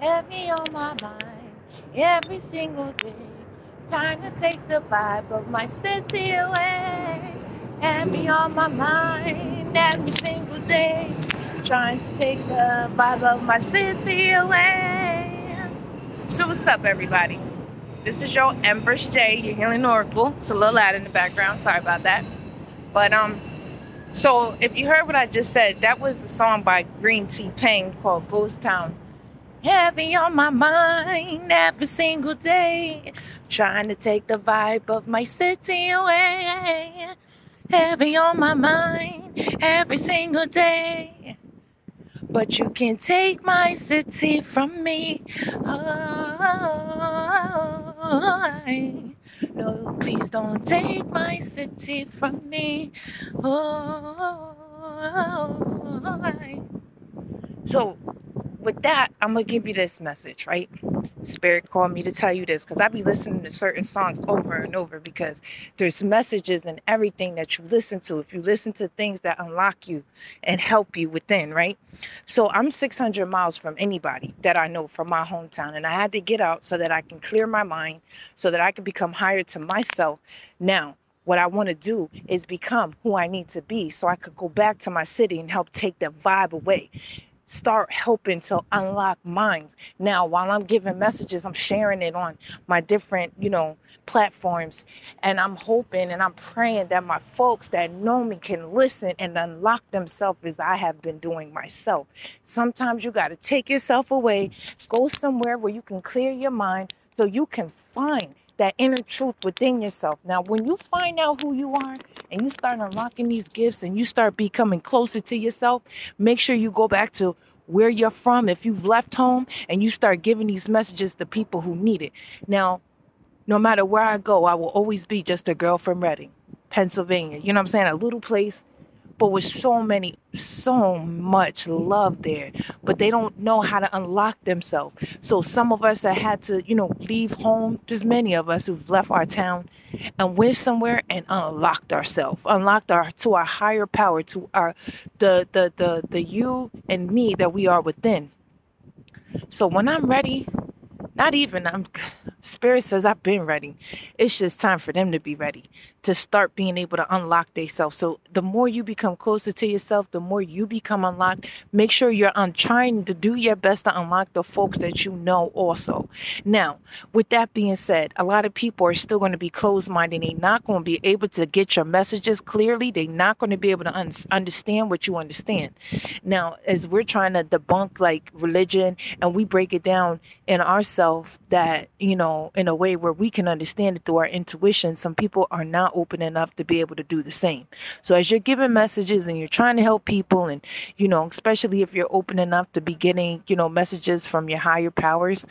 heavy on my mind every single day. Time to take the vibe of my city away. Heavy on my mind every single day. Trying to take the vibe of my city away. So what's up, everybody? This is your Empress J, your healing oracle. It's a little loud in the background. Sorry about that. But um, so if you heard what I just said, that was a song by Greentea Peng called Ghost Town. Heavy on my mind every single day, trying to take the vibe of my city away. Heavy on my mind every single day. But you can't take my city from me. Oh, no, please don't take my city from me. Oh, so with that, I'm gonna give you this message, right? Spirit called me to tell you this because I be listening to certain songs over and over because there's messages in everything that you listen to. If you listen to things that unlock you and help you within, right? So I'm 600 miles from anybody that I know from my hometown, and I had to get out so that I can clear my mind, so that I can become higher to myself. Now, what I want to do is become who I need to be so I could go back to my city and help take the vibe away start helping to unlock minds. Now, while I'm giving messages, I'm sharing it on my different, you know, platforms. And I'm hoping and I'm praying that my folks that know me can listen and unlock themselves as I have been doing myself. Sometimes you got to take yourself away, go somewhere where you can clear your mind so you can find that inner truth within yourself. Now, when you find out who you are and you start unlocking these gifts and you start becoming closer to yourself, make sure you go back to where you're from if you've left home and you start giving these messages to people who need it. Now, no matter where I go, I will always be just a girl from Reading, Pennsylvania. You know what I'm saying? A little place but with so many, so much love there. But they don't know how to unlock themselves. So some of us that had to, you know, leave home, there's many of us who've left our town and went somewhere and unlocked ourselves, unlocked our to our higher power, to our the the the the you and me that we are within. So when I'm ready, not even I'm Spirit says, I've been ready. It's just time for them to be ready to start being able to unlock themselves. So the more you become closer to yourself, the more you become unlocked. Make sure you're on trying to do your best to unlock the folks that you know also. Now, with that being said, a lot of people are still going to be closed minded. They're not going to be able to get your messages clearly. They're not going to be able to un- understand what you understand. Now, as we're trying to debunk like religion and we break it down in ourselves that, you know, in a way where we can understand it through our intuition, some people are not open enough to be able to do the same. So as you're giving messages and you're trying to help people and, you know, especially if you're open enough to be getting, you know, messages from your higher powers,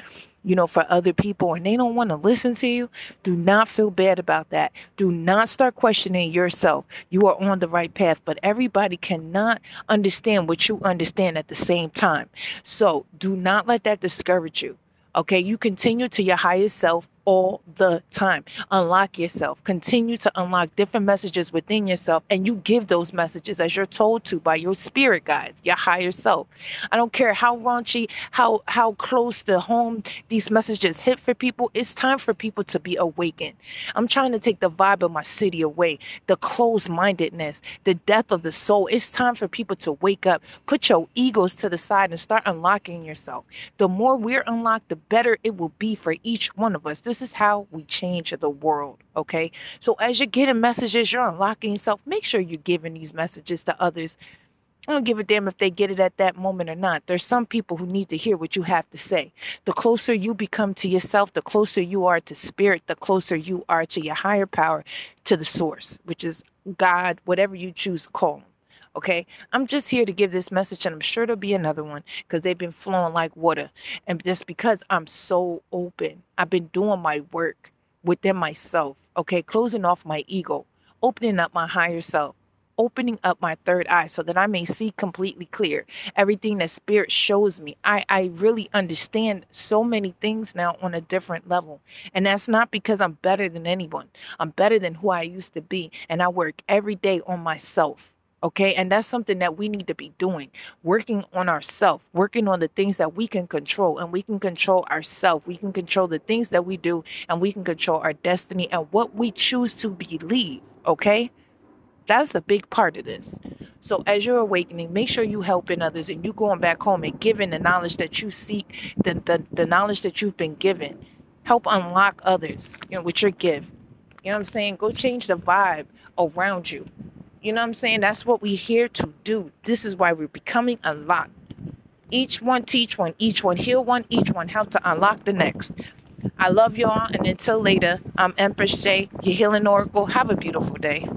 you know, for other people and they don't want to listen to you, do not feel bad about that. Do not start questioning yourself. You are on the right path, but everybody cannot understand what you understand at the same time. So do not let that discourage you. Okay, you continue to your highest self all the time. Unlock yourself. Continue to unlock different messages within yourself, and you give those messages as you're told to by your spirit guides, your higher self. I don't care how raunchy, how how close to home these messages hit for people. It's time for people to be awakened. I'm trying to take the vibe of my city away, the closed-mindedness, the death of the soul. It's time for people to wake up, put your egos to the side, and start unlocking yourself. The more we're unlocked, the better it will be for each one of us. This this is how we change the world, okay? So as you're getting messages, you're unlocking yourself. Make sure you're giving these messages to others. I don't give a damn if they get it at that moment or not. There's some people who need to hear what you have to say. The closer you become to yourself, the closer you are to spirit, the closer you are to your higher power, to the source, which is God, whatever you choose to call him. Okay, I'm just here to give this message, and I'm sure there'll be another one because they've been flowing like water. And just because I'm so open, I've been doing my work within myself. Okay, closing off my ego, opening up my higher self, opening up my third eye so that I may see completely clear everything that spirit shows me. I, I really understand so many things now on a different level. And that's not because I'm better than anyone. I'm better than who I used to be. And I work every day on myself Okay, and that's something that we need to be doing working on ourselves, working on the things that we can control, and we can control ourselves. We can control the things that we do, and we can control our destiny and what we choose to believe. Okay, that's a big part of this. So, as you're awakening, make sure you helping others and you going back home and giving the knowledge that you seek, the, the, the knowledge that you've been given. Help unlock others, you know, with your gift. You know what I'm saying? Go change the vibe around you. You know what I'm saying? That's what we're here to do. This is why we're becoming unlocked. Each one teach one, each one heal one, each one help to unlock the next. I love y'all, and until later, I'm Empress J, your healing oracle. Have a beautiful day.